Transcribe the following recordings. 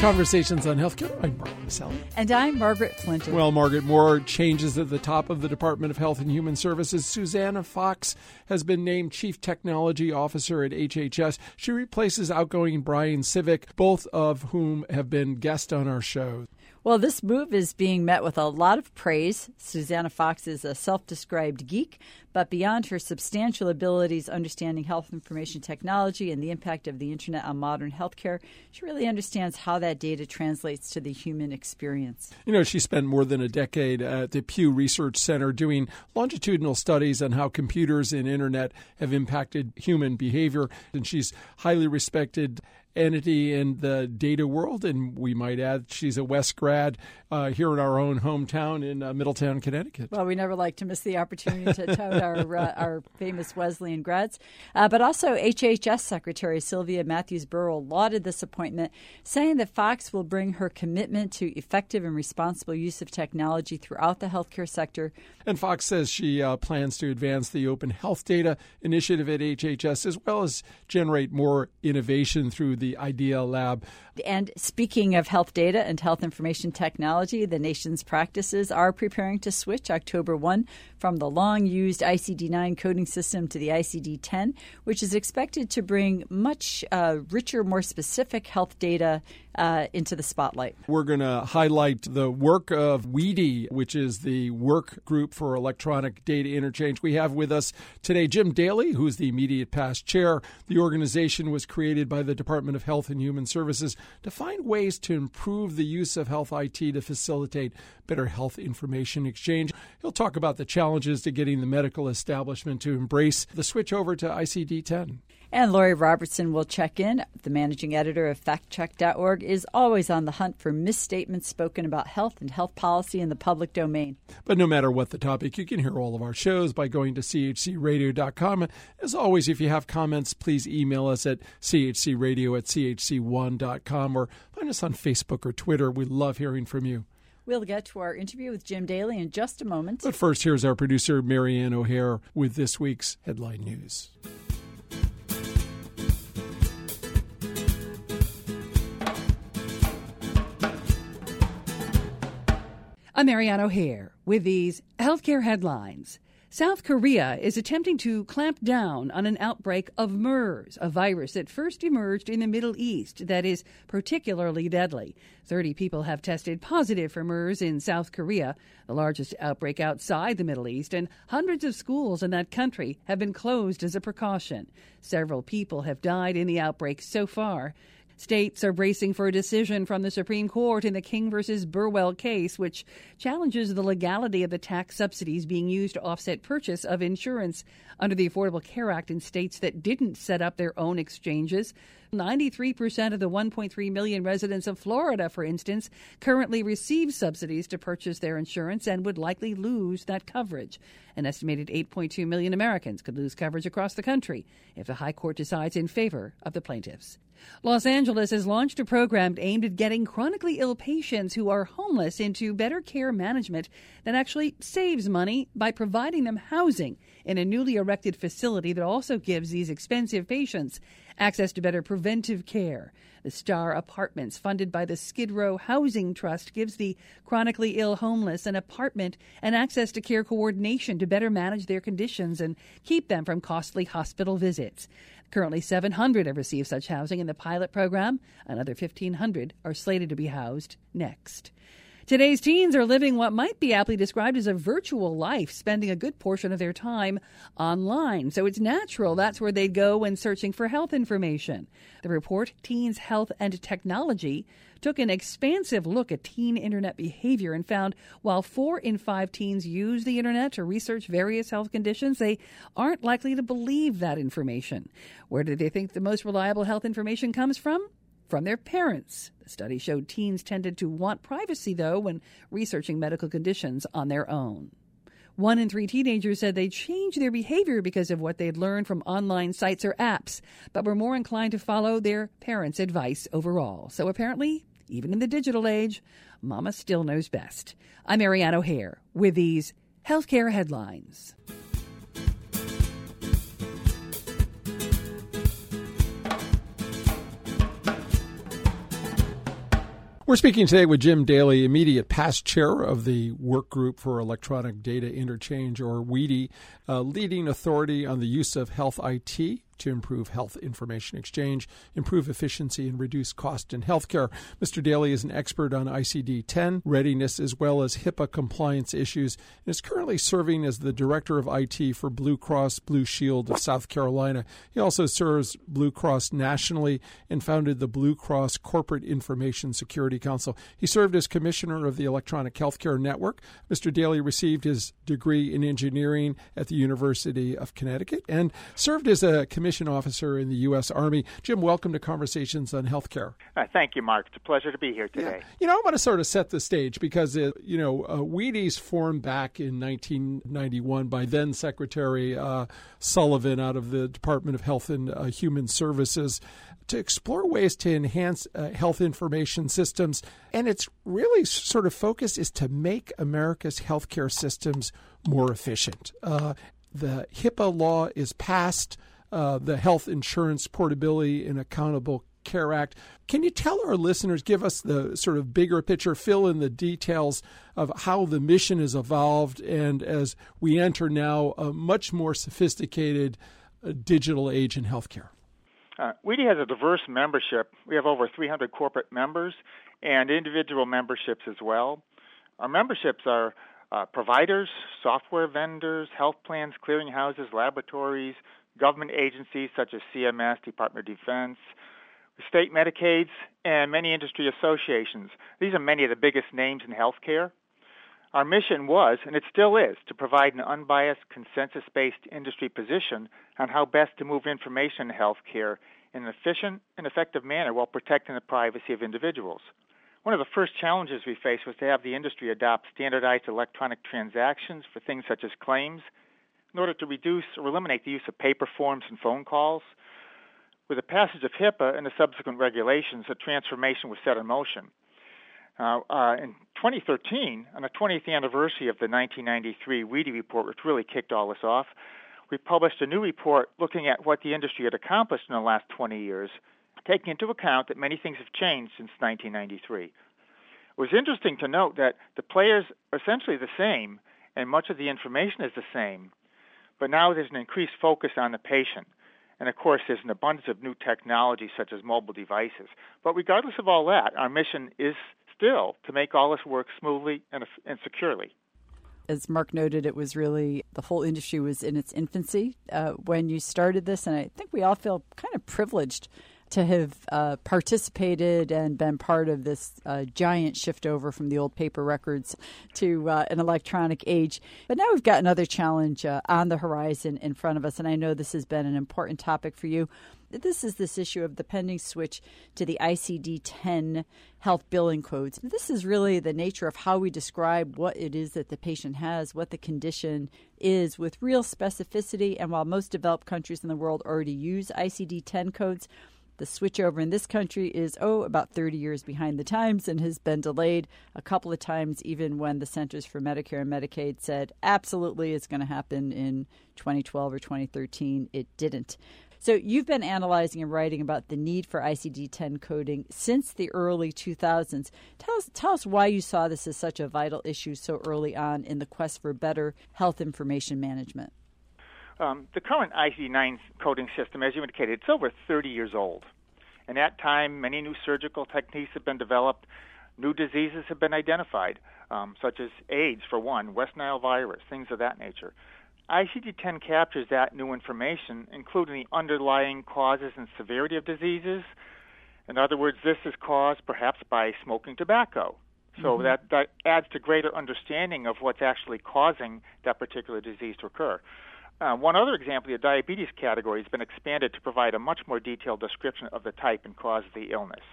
Conversations on Healthcare. I'm Mark Masselli. And I'm Margaret Flinter. Well, Margaret, more changes at the top of the Department of Health and Human Services. Susannah Fox has been named Chief Technology Officer at HHS. She replaces outgoing Bryan Sivak, both of whom have been guests on our show. Well, this move is being met with a lot of praise. Susannah Fox is a self described geek, but beyond her substantial abilities understanding health information technology and the impact of the internet on modern healthcare, she really understands how that data translates to the human experience. You know, she spent more than a decade at the Pew Research Center doing longitudinal studies on how computers and internet have impacted human behavior, and she's highly respected entity in the data world. And we might add she's a West grad uh, here in our own hometown in uh, Middletown, Connecticut. Well, we never like to miss the opportunity to tout our, uh, our famous Wesleyan grads. Uh, but also, HHS Secretary Sylvia Mathews Burwell lauded this appointment, saying that Fox will bring her commitment to effective and responsible use of technology throughout the healthcare sector. And Fox says she uh, plans to advance the Open Health Data Initiative at HHS as well as generate more innovation through the the Idea Lab. And speaking of health data and health information technology, the nation's practices are preparing to switch October 1 from the long used ICD 9 coding system to the ICD 10, which is expected to bring much uh, richer, more specific health data uh, into the spotlight. We're going to highlight the work of WEDI, which is the work group for electronic data interchange. We have with us today Jim Daley, who's the immediate past chair. The organization was created by the Department of Health and Human Services to find ways to improve the use of health IT to facilitate better health information exchange. He'll talk about the challenges to getting the medical establishment to embrace the switch over to ICD 10. And Lori Robertson will check in. The managing editor of factcheck.org is always on the hunt for misstatements spoken about health and health policy in the public domain. But no matter what the topic, you can hear all of our shows by going to chcradio.com. As always, if you have comments, please email us at chcradio at chc1.com or find us on Facebook or Twitter. We love hearing from you. We'll get to our interview with Jim Daley in just a moment. But first, here's our producer, Marianne O'Hare, with this week's headline news. I'm Marianne O'Hare with these healthcare headlines. South Korea is attempting to clamp down on an outbreak of MERS, a virus that first emerged in the Middle East that is particularly deadly. 30 people have tested positive for MERS in South Korea, the largest outbreak outside the Middle East, and hundreds of schools in that country have been closed as a precaution. Several people have died in the outbreak so far. States are bracing for a decision from the Supreme Court in the King versus Burwell case, which challenges the legality of the tax subsidies being used to offset purchase of insurance under the Affordable Care Act in states that didn't set up their own exchanges. 93% of the 1.3 million residents of Florida, for instance, currently receive subsidies to purchase their insurance and would likely lose that coverage. An estimated 8.2 million Americans could lose coverage across the country if the High Court decides in favor of the plaintiffs. Los Angeles has launched a program aimed at getting chronically ill patients who are homeless into better care management that actually saves money by providing them housing in a newly erected facility that also gives these expensive patients access to better preventive care. The Star Apartments, funded by the Skid Row Housing Trust, gives the chronically ill homeless an apartment and access to care coordination to better manage their conditions and keep them from costly hospital visits. Currently, 700 have received such housing in the pilot program. Another 1,500 are slated to be housed next. Today's teens are living what might be aptly described as a virtual life, spending a good portion of their time online. So it's natural that's where they'd go when searching for health information. The report, Teens Health and Technology, took an expansive look at teen internet behavior and found while four in five teens use the internet to research various health conditions, they aren't likely to believe that information. Where do they think the most reliable health information comes from? From their parents. The study showed teens tended to want privacy, though, when researching medical conditions on their own. One in three teenagers said they changed their behavior because of what they'd learned from online sites or apps, but were more inclined to follow their parents' advice overall. So apparently, even in the digital age, Mama still knows best. I'm Marianne O'Hare with these healthcare headlines. We're speaking today with Jim Daley, immediate past chair of the Work Group for Electronic Data Interchange, or WEDI, Uh, leading authority on the use of health IT to improve health information exchange, improve efficiency, and reduce cost in healthcare. Mr. Daley is an expert on ICD 10 readiness as well as HIPAA compliance issues and is currently serving as the director of IT for Blue Cross Blue Shield of South Carolina. He also serves Blue Cross nationally and founded the Blue Cross Corporate Information Security Council. He served as commissioner of the Electronic Healthcare Network. Mr. Daley received his degree in engineering at the University of Connecticut and served as a Commission Officer in the U.S. Army. Jim, welcome to Conversations on Healthcare. Uh, thank you, Mark. It's a pleasure to be here today. Yeah. You know, I want to sort of set the stage because, it, uh, you know, uh, WEDI's formed back in 1991 by then Secretary uh, Sullivan out of the Department of Health and uh, Human Services to explore ways to enhance uh, health information systems. And its really sort of focus is to make America's healthcare systems more efficient. Uh, the HIPAA law is passed uh, the Health Insurance Portability and Accountable Care Act. Can you tell our listeners, give us the sort of bigger picture, fill in the details of how the mission has evolved, and as we enter now a much more sophisticated uh, digital age in healthcare? Uh, has a diverse membership. We have over 300 corporate members and individual memberships as well. Our memberships are uh, providers, software vendors, health plans, clearinghouses, laboratories, government agencies such as CMS, Department of Defense, state Medicaids, and many industry associations. These are many of the biggest names in healthcare. Our mission was, and it still is, to provide an unbiased, consensus based industry position on how best to move information in healthcare in an efficient and effective manner while protecting the privacy of individuals. One of the first challenges we faced was to have the industry adopt standardized electronic transactions for things such as claims in order to reduce or eliminate the use of paper forms and phone calls. With the passage of HIPAA and the subsequent regulations, a transformation was set in motion. Uh, uh, in 2013, on the 20th anniversary of the 1993 WEDI report, which really kicked all this off, we published a new report looking at what the industry had accomplished in the last 20 years, taking into account that many things have changed since 1993. It was interesting to note that the players are essentially the same, and much of the information is the same, but now there's an increased focus on the patient. And of course, there's an abundance of new technology such as mobile devices. But regardless of all that, our mission is still to make all this work smoothly and, and securely. As Mark noted, it was really the whole industry was in its infancy uh, when you started this, and I think we all feel kind of privileged to have uh, participated and been part of this uh, giant shift over from the old paper records to uh, an electronic age. But now we've got another challenge uh, on the horizon in front of us, and I know this has been an important topic for you. This is this issue of the pending switch to the ICD 10 health billing codes. This is really the nature of how we describe what it is that the patient has, what the condition is, with real specificity. And while most developed countries in the world already use ICD 10 codes, the switchover in this country is, oh, about 30 years behind the times and has been delayed a couple of times, even when the Centers for Medicare and Medicaid said absolutely it's going to happen in 2012 or 2013. It didn't. So you've been analyzing and writing about the need for ICD-10 coding since the early 2000s. Tell us, tell us why you saw this as such a vital issue so early on in the quest for better health information management. Um, the current ICD-9 coding system, as you indicated, it's over 30 years old. In that time, many new surgical techniques have been developed. New diseases have been identified, um, such as AIDS, for one, West Nile virus, things of that nature. ICD-10 captures that new information, including the underlying causes and severity of diseases. In other words, this is caused perhaps by smoking tobacco. So mm-hmm. that, that adds to greater understanding of what's actually causing that particular disease to occur. Uh, one other example, the diabetes category has been expanded to provide a much more detailed description of the type and cause of the illness.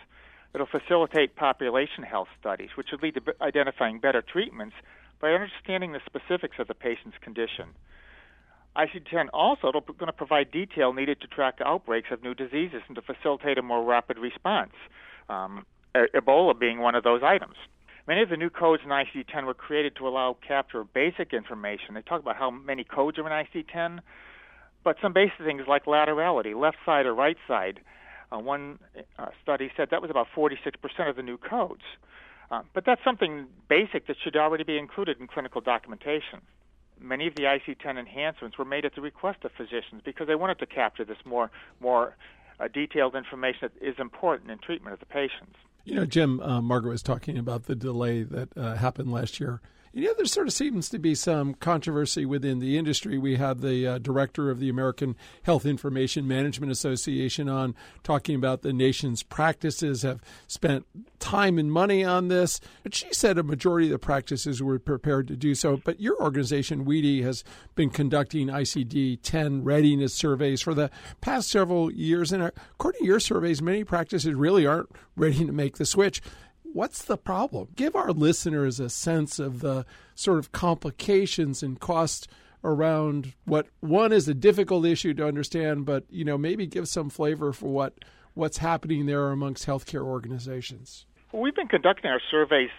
It'll facilitate population health studies, which would lead to b- identifying better treatments by understanding the specifics of the patient's condition. ICD-10 also is going to provide detail needed to track outbreaks of new diseases and to facilitate a more rapid response. Um, Ebola being one of those items. Many of the new codes in ICD-10 were created to allow capture of basic information. They talk about how many codes are in ICD-10, but some basic things like laterality, left side or right side, Uh, one uh, study said that was about 46% of the new codes. Uh, but that's something basic that should already be included in clinical documentation. Many of the ICD-10 enhancements were made at the request of physicians because they wanted to capture this more more uh, detailed information that is important in treatment of the patients. You know, Jim, uh, Margaret was talking about the delay that uh, happened last year you know, there sort of seems to be some controversy within the industry. We have the uh, director of the American Health Information Management Association on talking about the nation's practices have spent time and money on this. But she said a majority of the practices were prepared to do so. But your organization, WEDI, has been conducting ICD 10 readiness surveys for the past several years. And according to your surveys, many practices really aren't ready to make the switch what's the problem? Give our listeners a sense of the sort of complications and costs around what one is a difficult issue to understand, but you know maybe give some flavor for what what's happening there amongst healthcare organizations. We've been conducting our surveys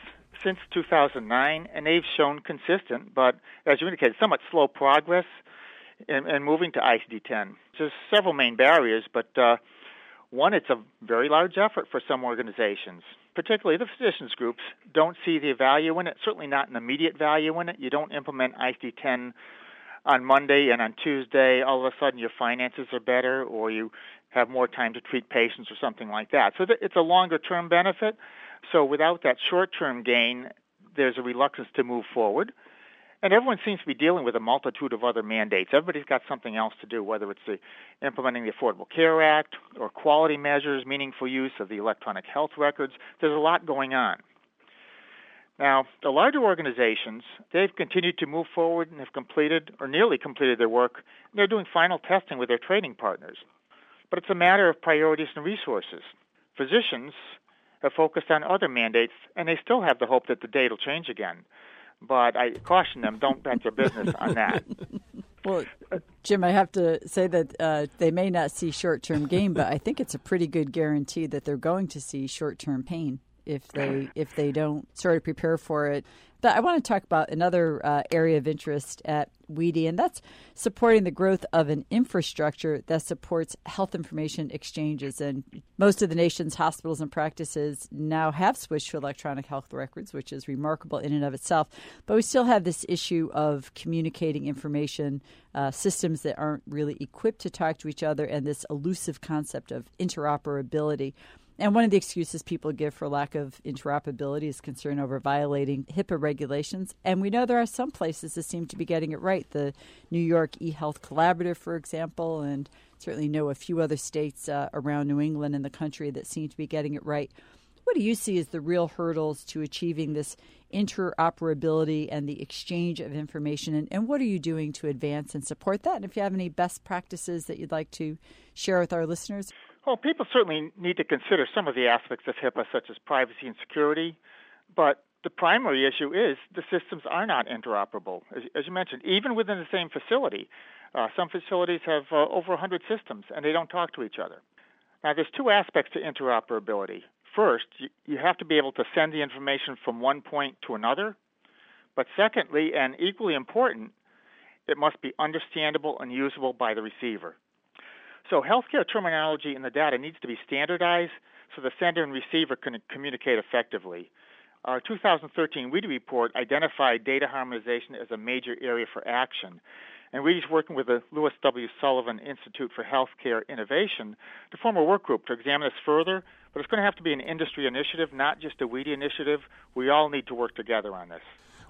since 2009, and they've shown consistent, but as you indicated, somewhat slow progress in, in moving to ICD-10. There's several main barriers, but uh, one, it's a very large effort for some organizations particularly the physicians groups, don't see the value in it, certainly not an immediate value in it. You don't implement ICD 10 on Monday and on Tuesday, all of a sudden your finances are better or you have more time to treat patients or something like that. So it's a longer term benefit. So without that short term gain, there's a reluctance to move forward. And everyone seems to be dealing with a multitude of other mandates. Everybody's got something else to do, whether it's the implementing the Affordable Care Act or quality measures, meaningful use of the electronic health records. There's a lot going on. Now, the larger organizations, they've continued to move forward and have completed or nearly completed their work. They're doing final testing with their training partners. But it's a matter of priorities and resources. Physicians have focused on other mandates, and they still have the hope that the date will change again but I caution them: don't bet your business on that. Well, Jim, I have to say that uh, they may not see short-term gain, but I think it's a pretty good guarantee that they're going to see short-term pain if they if they don't sort of prepare for it. But I want to talk about another uh, area of interest at WEDI, and that's supporting the growth of an infrastructure that supports health information exchanges. And most of the nation's hospitals and practices now have switched to electronic health records, which is remarkable in and of itself. But we still have this issue of communicating information, uh, systems that aren't really equipped to talk to each other, and this elusive concept of interoperability. And one of the excuses people give for lack of interoperability is concern over violating HIPAA regulations. And we know there are some places that seem to be getting it right. The New York eHealth Collaborative, for example, and certainly know a few other states uh, around New England and the country that seem to be getting it right. What do you see as the real hurdles to achieving this interoperability and the exchange of information? And, and what are you doing to advance and support that? And if you have any best practices that you'd like to share with our listeners? Well, people certainly need to consider some of the aspects of HIPAA, such as privacy and security, but the primary issue is the systems are not interoperable. As, as you mentioned, even within the same facility, uh, some facilities have uh, over 100 systems and they don't talk to each other. Now, there's two aspects to interoperability. First, you, you have to be able to send the information from one point to another. But secondly, and equally important, it must be understandable and usable by the receiver. So healthcare terminology in the data needs to be standardized so the sender and receiver can communicate effectively. Our 2013 WEDI report identified data harmonization as a major area for action. And WEDI's working with the Lewis W. Sullivan Institute for Healthcare Innovation to form a work group to examine this further. But it's going to have to be an industry initiative, not just a WEDI initiative. We all need to work together on this.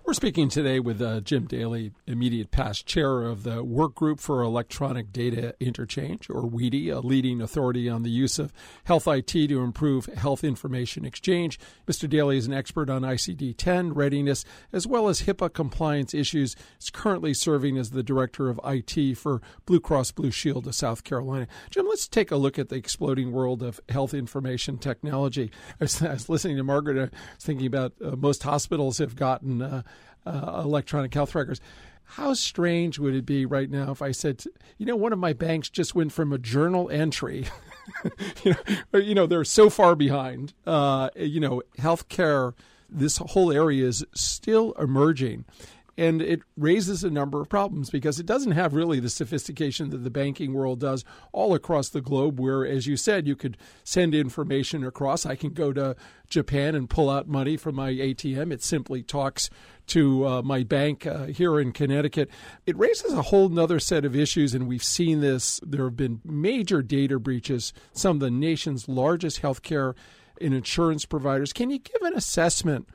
We're speaking today with uh, Jim Daley, immediate past chair of the Work Group for Electronic Data Interchange, or WEDI, a leading authority on the use of health IT to improve health information exchange. Mr. Daley is an expert on ICD 10 readiness as well as HIPAA compliance issues. He's currently serving as the director of IT for Blue Cross Blue Shield of South Carolina. Jim, let's take a look at the exploding world of health information technology. I was, I was listening to Margaret, I was thinking about uh, most hospitals have gotten uh, uh, electronic health records. How strange would it be right now if I said, you know, one of my banks just went from a journal entry, you, know, you know, they're so far behind. Uh, you know, healthcare, this whole area is still emerging. And it raises a number of problems because it doesn't have really the sophistication that the banking world does all across the globe, where, as you said, you could send information across. I can go to Japan and pull out money from my ATM. It simply talks to uh, my bank uh, here in Connecticut. It raises a whole other set of issues, and we've seen this. There have been major data breaches, some of the nation's largest healthcare and insurance providers. Can you give an assessment?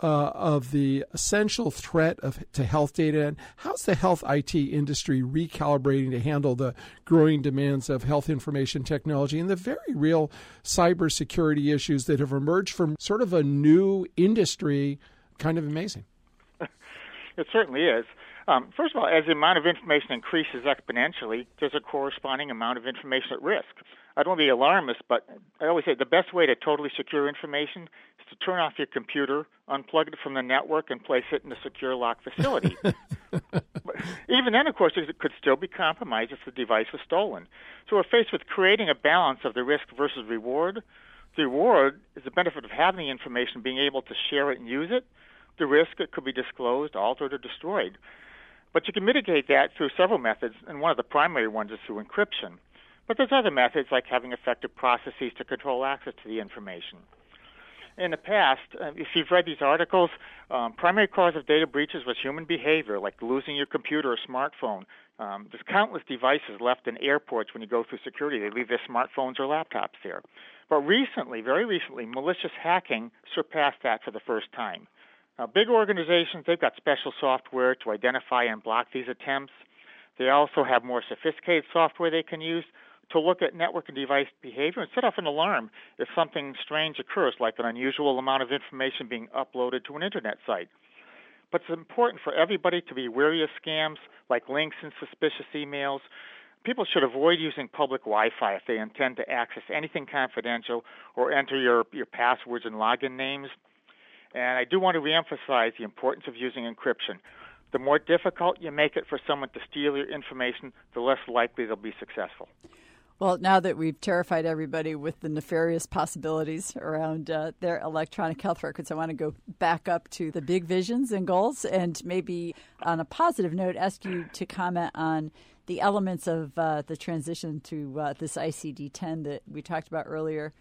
Uh, of the essential threat of to health data, and how's the health IT industry recalibrating to handle the growing demands of health information technology and the very real cybersecurity issues that have emerged from sort of a new industry? Kind of amazing. It certainly is. Um, first of all, as the amount of information increases exponentially, there's a corresponding amount of information at risk. I don't want to be alarmist, but I always say the best way to totally secure information is to turn off your computer, unplug it from the network, and place it in a secure lock facility. but even then, of course, it could still be compromised if the device was stolen. So we're faced with creating a balance of the risk versus reward. The reward is the benefit of having the information, being able to share it and use it. The risk it could be disclosed, altered, or destroyed. But you can mitigate that through several methods, and one of the primary ones is through encryption. But there's other methods like having effective processes to control access to the information. In the past, uh, if you've read these articles, um, primary cause of data breaches was human behavior, like losing your computer or smartphone. Um, there's countless devices left in airports when you go through security. They leave their smartphones or laptops there. But recently, very recently, malicious hacking surpassed that for the first time. Now, big organizations, they've got special software to identify and block these attempts. They also have more sophisticated software they can use to look at network and device behavior and set off an alarm if something strange occurs, like an unusual amount of information being uploaded to an internet site. But it's important for everybody to be wary of scams like links and suspicious emails. People should avoid using public Wi Fi if they intend to access anything confidential or enter your, your passwords and login names. And I do want to reemphasize the importance of using encryption. The more difficult you make it for someone to steal your information, the less likely they'll be successful. Well, now that we've terrified everybody with the nefarious possibilities around uh, their electronic health records, I want to go back up to the big visions and goals and maybe on a positive note, ask you to comment on the elements of uh, the transition to uh, this ICD 10 that we talked about earlier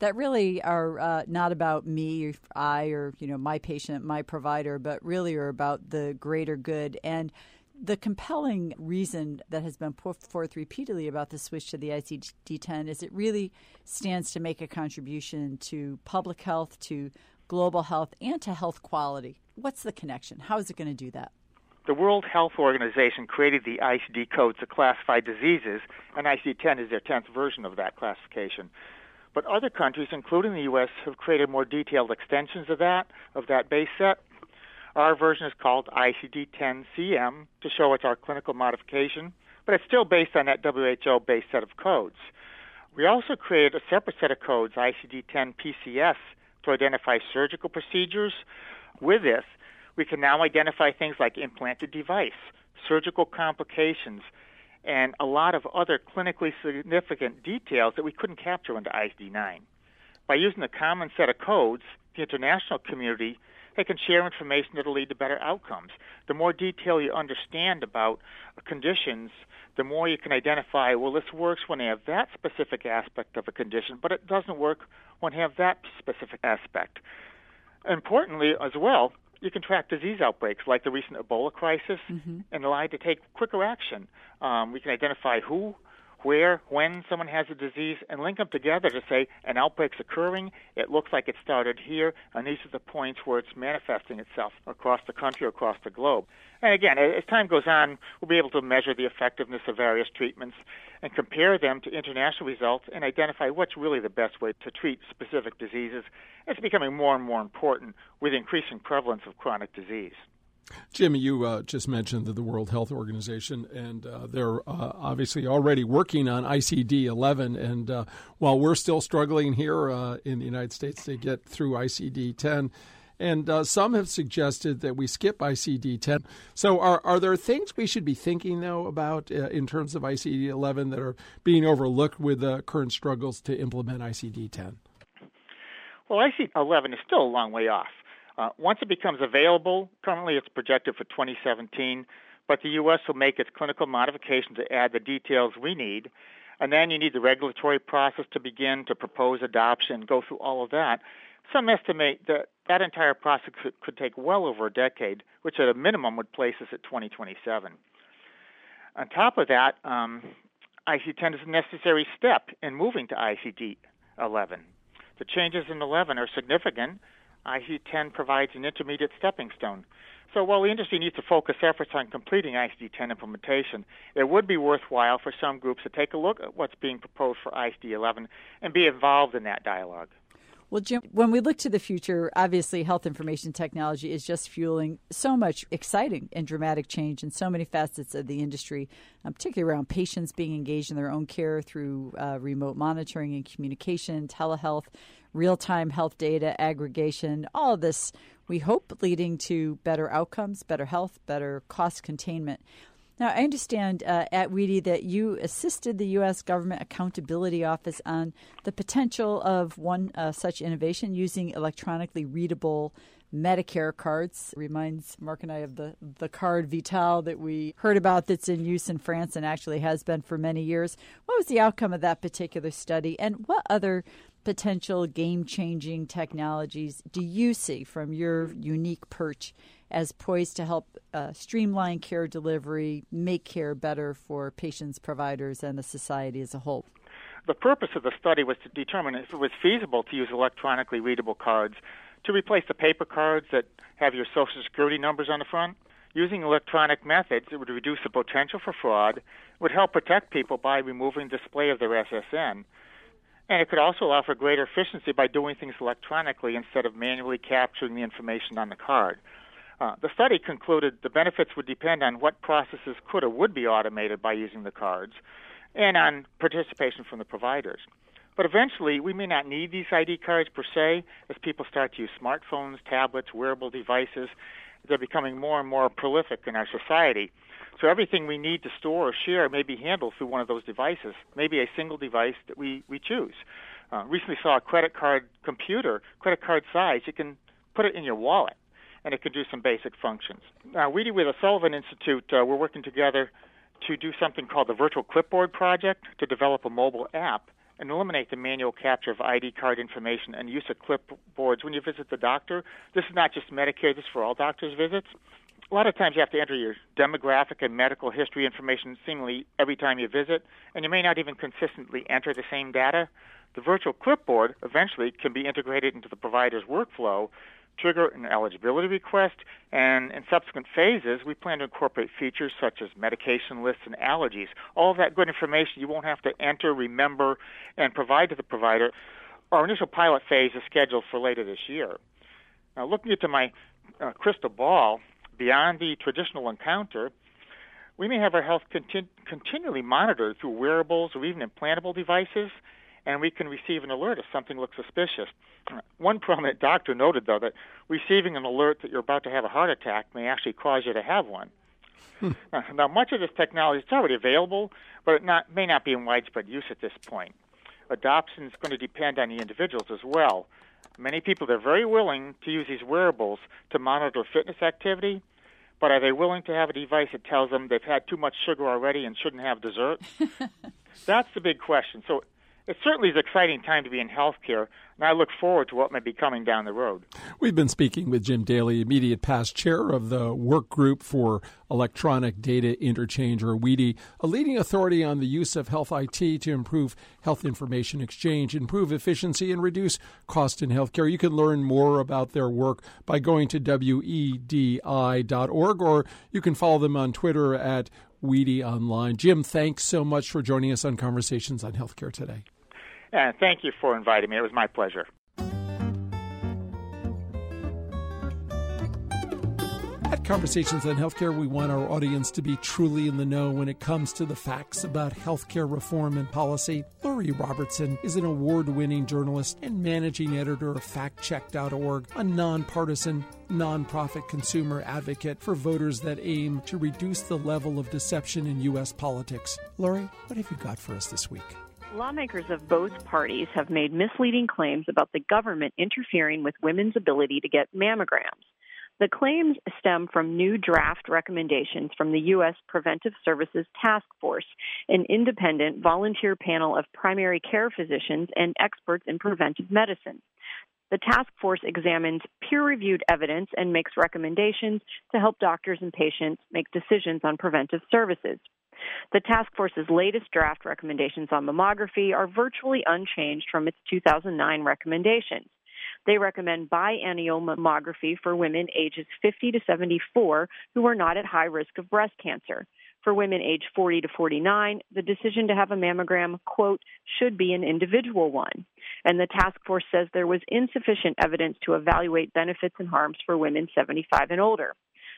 that really are uh, not about me or I or you know my patient, my provider, but really are about the greater good and the compelling reason that has been put forth repeatedly about the switch to the ICD 10 is it really stands to make a contribution to public health, to global health, and to health quality. What's the connection? How is it going to do that? The World Health Organization created the ICD codes to classify diseases, and ICD 10 is their 10th version of that classification. But other countries, including the U.S., have created more detailed extensions of that, of that base set. Our version is called ICD-10-CM to show it's our clinical modification, but it's still based on that WHO-based set of codes. We also created a separate set of codes, ICD-10-PCS, to identify surgical procedures. With this, we can now identify things like implanted device, surgical complications, and a lot of other clinically significant details that we couldn't capture under ICD-9. By using a common set of codes, the international community they can share information that'll lead to better outcomes. The more detail you understand about conditions, the more you can identify, well, this works when they have that specific aspect of a condition, but it doesn't work when they have that specific aspect. Importantly, as well, you can track disease outbreaks like the recent Ebola crisis mm-hmm. and allow you to take quicker action. Um, we can identify who where, when someone has a disease, and link them together to say an outbreak's occurring, it looks like it started here, and these are the points where it's manifesting itself across the country, across the globe. And again, as time goes on, we'll be able to measure the effectiveness of various treatments and compare them to international results and identify what's really the best way to treat specific diseases. It's becoming more and more important with increasing prevalence of chronic disease. Jimmy, you uh, just mentioned that the World Health Organization, and uh, they're uh, obviously already working on ICD 11. And uh, while we're still struggling here uh, in the United States to get through ICD 10, and uh, some have suggested that we skip ICD 10. So, are, are there things we should be thinking, though, about in terms of ICD 11 that are being overlooked with the current struggles to implement ICD 10? Well, ICD 11 is still a long way off. Uh, once it becomes available, currently it's projected for 2017, but the U.S. will make its clinical modification to add the details we need. And then you need the regulatory process to begin to propose adoption, go through all of that. Some estimate that that entire process could, could take well over a decade, which at a minimum would place us at 2027. On top of that, um, ICD-10 is a necessary step in moving to ICD-11. The changes in 11 are significant. ICD-10 provides an intermediate stepping stone. So while the industry needs to focus efforts on completing ICD-10 implementation, it would be worthwhile for some groups to take a look at what's being proposed for ICD-11 and be involved in that dialogue. Well, Jim, when we look to the future, obviously health information technology is just fueling so much exciting and dramatic change in so many facets of the industry, um, particularly around patients being engaged in their own care through uh, remote monitoring and communication, telehealth, real time health data aggregation, all of this, we hope, leading to better outcomes, better health, better cost containment. Now, I understand uh, at WEDI that you assisted the U.S. Government Accountability Office on the potential of one uh, such innovation using electronically readable Medicare cards. Reminds Mark and I of the, the Carte Vitale that we heard about that's in use in France and actually has been for many years. What was the outcome of that particular study, and what other potential game changing technologies do you see from your unique perch as poised to help uh, streamline care delivery, make care better for patients, providers, and the society as a whole? The purpose of the study was to determine if it was feasible to use electronically readable cards to replace the paper cards that have your social security numbers on the front. Using electronic methods, it would reduce the potential for fraud, would help protect people by removing display of their SSN, and it could also offer greater efficiency by doing things electronically instead of manually capturing the information on the card. Uh, the study concluded the benefits would depend on what processes could or would be automated by using the cards and on participation from the providers. But eventually, we may not need these ID cards per se as people start to use smartphones, tablets, wearable devices. They're becoming more and more prolific in our society. So everything we need to store or share may be handled through one of those devices, maybe a single device that we, we choose. Uh, recently saw a credit card computer, credit card size. You can put it in your wallet and it can do some basic functions. Now, we with the Sullivan Institute, uh, we're working together to do something called the Virtual Clipboard Project to develop a mobile app and eliminate the manual capture of ID card information and use of clipboards when you visit the doctor. This is not just Medicare, this is for all doctors' visits. A lot of times you have to enter your demographic and medical history information seemingly every time you visit, and you may not even consistently enter the same data. The virtual clipboard eventually can be integrated into the provider's workflow trigger an eligibility request, and in subsequent phases, we plan to incorporate features such as medication lists and allergies. All that good information you won't have to enter, remember, and provide to the provider. Our initial pilot phase is scheduled for later this year. Now, looking into my uh, crystal ball, beyond the traditional encounter, we may have our health continu- continually monitored through wearables or even implantable devices and we can receive an alert if something looks suspicious. One prominent doctor noted, though, that receiving an alert that you're about to have a heart attack may actually cause you to have one. Hmm. Now, much of this technology is already available, but it not, may not be in widespread use at this point. Adoption is going to depend on the individuals as well. Many people are very willing to use these wearables to monitor fitness activity, but are they willing to have a device that tells them they've had too much sugar already and shouldn't have dessert? That's the big question. So it certainly is an exciting time to be in healthcare, and I look forward to what may be coming down the road. We've been speaking with Jim Daley, immediate past chair of the Work Group for Electronic Data Interchange, or WEDI, a leading authority on the use of health IT to improve health information exchange, improve efficiency, and reduce cost in healthcare. You can learn more about their work by going to wedi.org, or you can follow them on Twitter at WEDI Online. Jim, thanks so much for joining us on Conversations on Healthcare today. And thank you for inviting me. It was my pleasure. At Conversations on Healthcare, we want our audience to be truly in the know when it comes to the facts about healthcare reform and policy. Lori Robertson is an award winning journalist and managing editor of FactCheck.org, a nonpartisan, nonprofit consumer advocate for voters that aim to reduce the level of deception in U.S. politics. Lori, what have you got for us this week? Lawmakers of both parties have made misleading claims about the government interfering with women's ability to get mammograms. The claims stem from new draft recommendations from the U.S. Preventive Services Task Force, an independent volunteer panel of primary care physicians and experts in preventive medicine. The task force examines peer reviewed evidence and makes recommendations to help doctors and patients make decisions on preventive services. The task force's latest draft recommendations on mammography are virtually unchanged from its 2009 recommendations. They recommend biennial mammography for women ages 50 to 74 who are not at high risk of breast cancer. For women aged 40 to 49, the decision to have a mammogram, quote, should be an individual one. And the task force says there was insufficient evidence to evaluate benefits and harms for women 75 and older.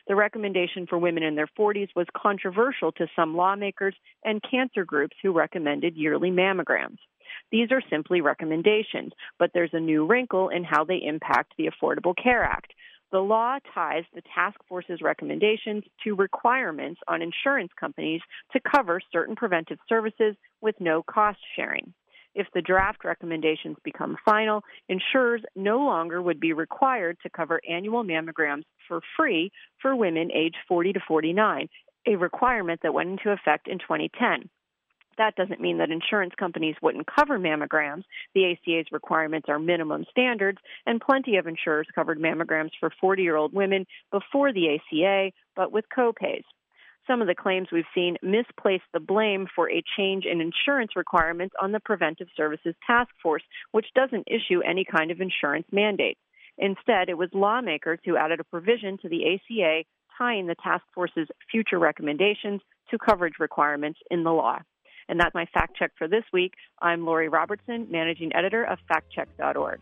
The recommendation for women in their 40s was controversial to some lawmakers and cancer groups who recommended yearly mammograms. These are simply recommendations, but there's a new wrinkle in how they impact the Affordable Care Act. The law ties the task force's recommendations to requirements on insurance companies to cover certain preventive services with no cost sharing. If the draft recommendations become final, insurers no longer would be required to cover annual mammograms for free for women aged 40 to 49, a requirement that went into effect in 2010 that doesn't mean that insurance companies wouldn't cover mammograms. The ACA's requirements are minimum standards, and plenty of insurers covered mammograms for 40 year old women before the ACA, but with copays. Some of the claims we've seen misplace the blame for a change in insurance requirements on the Preventive Services Task Force, which doesn't issue any kind of insurance mandate. Instead, it was lawmakers who added a provision to the ACA tying the task force's future recommendations to coverage requirements in the law. And that's my fact check for this week. I'm Lori Robertson, managing editor of factcheck.org.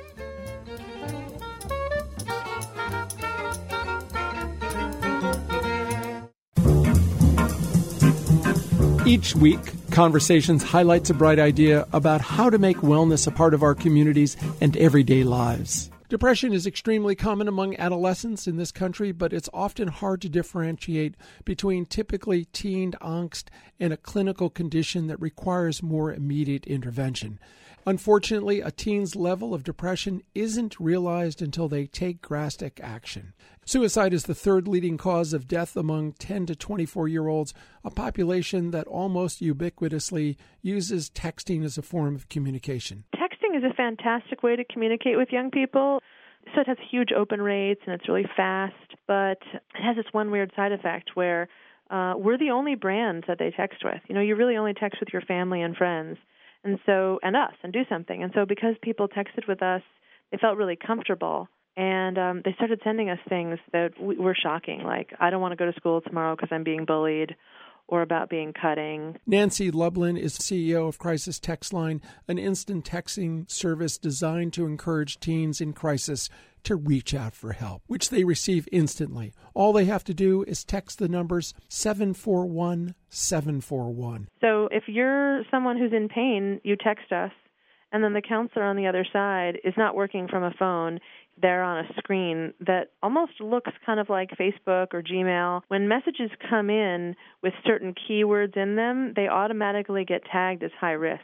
Each week, Conversations highlights a bright idea about how to make wellness a part of our communities and everyday lives. Depression is extremely common among adolescents in this country, but it's often hard to differentiate between typically teen angst and a clinical condition that requires more immediate intervention. Unfortunately, a teen's level of depression isn't realized until they take drastic action. Suicide is the third leading cause of death among 10 to 24 year olds, a population that almost ubiquitously uses texting as a form of communication. Texting is a fantastic way to communicate with young people. So it has huge open rates and it's really fast, but it has this one weird side effect where uh, we're the only brands that they text with. You know, you really only text with your family and friends and so and us and do something. And so because people texted with us, they felt really comfortable and um they started sending us things that were shocking like I don't want to go to school tomorrow because I'm being bullied or about being cutting. Nancy Lublin is CEO of Crisis Text Line, an instant texting service designed to encourage teens in crisis to reach out for help, which they receive instantly. All they have to do is text the numbers 741 741. So if you're someone who's in pain, you text us, and then the counselor on the other side is not working from a phone. They're on a screen that almost looks kind of like Facebook or Gmail. When messages come in with certain keywords in them, they automatically get tagged as high risk.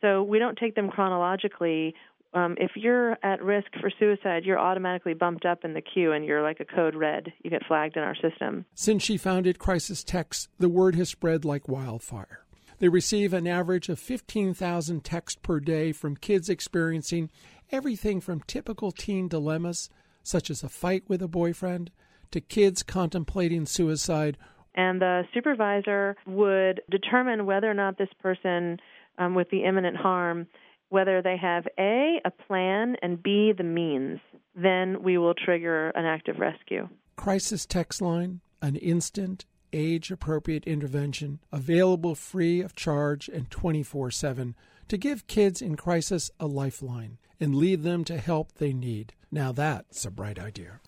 So we don't take them chronologically um, if you're at risk for suicide, you're automatically bumped up in the queue and you're like a code red. You get flagged in our system. Since she founded Crisis Text, the word has spread like wildfire. They receive an average of 15,000 texts per day from kids experiencing everything from typical teen dilemmas, such as a fight with a boyfriend, to kids contemplating suicide. And the supervisor would determine whether or not this person um, with the imminent harm whether they have A, a plan, and B, the means, then we will trigger an active rescue. Crisis text line, an instant, age appropriate intervention, available free of charge and 24 7 to give kids in crisis a lifeline and lead them to help they need. Now that's a bright idea.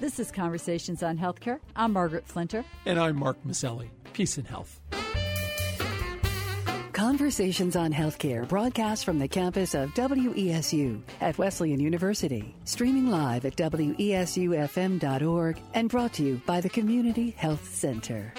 This is Conversations on Healthcare. I'm Margaret Flinter. And I'm Mark Masselli. Peace and health. Conversations on Healthcare broadcast from the campus of WESU at Wesleyan University, streaming live at WESUFM.org and brought to you by the Community Health Center.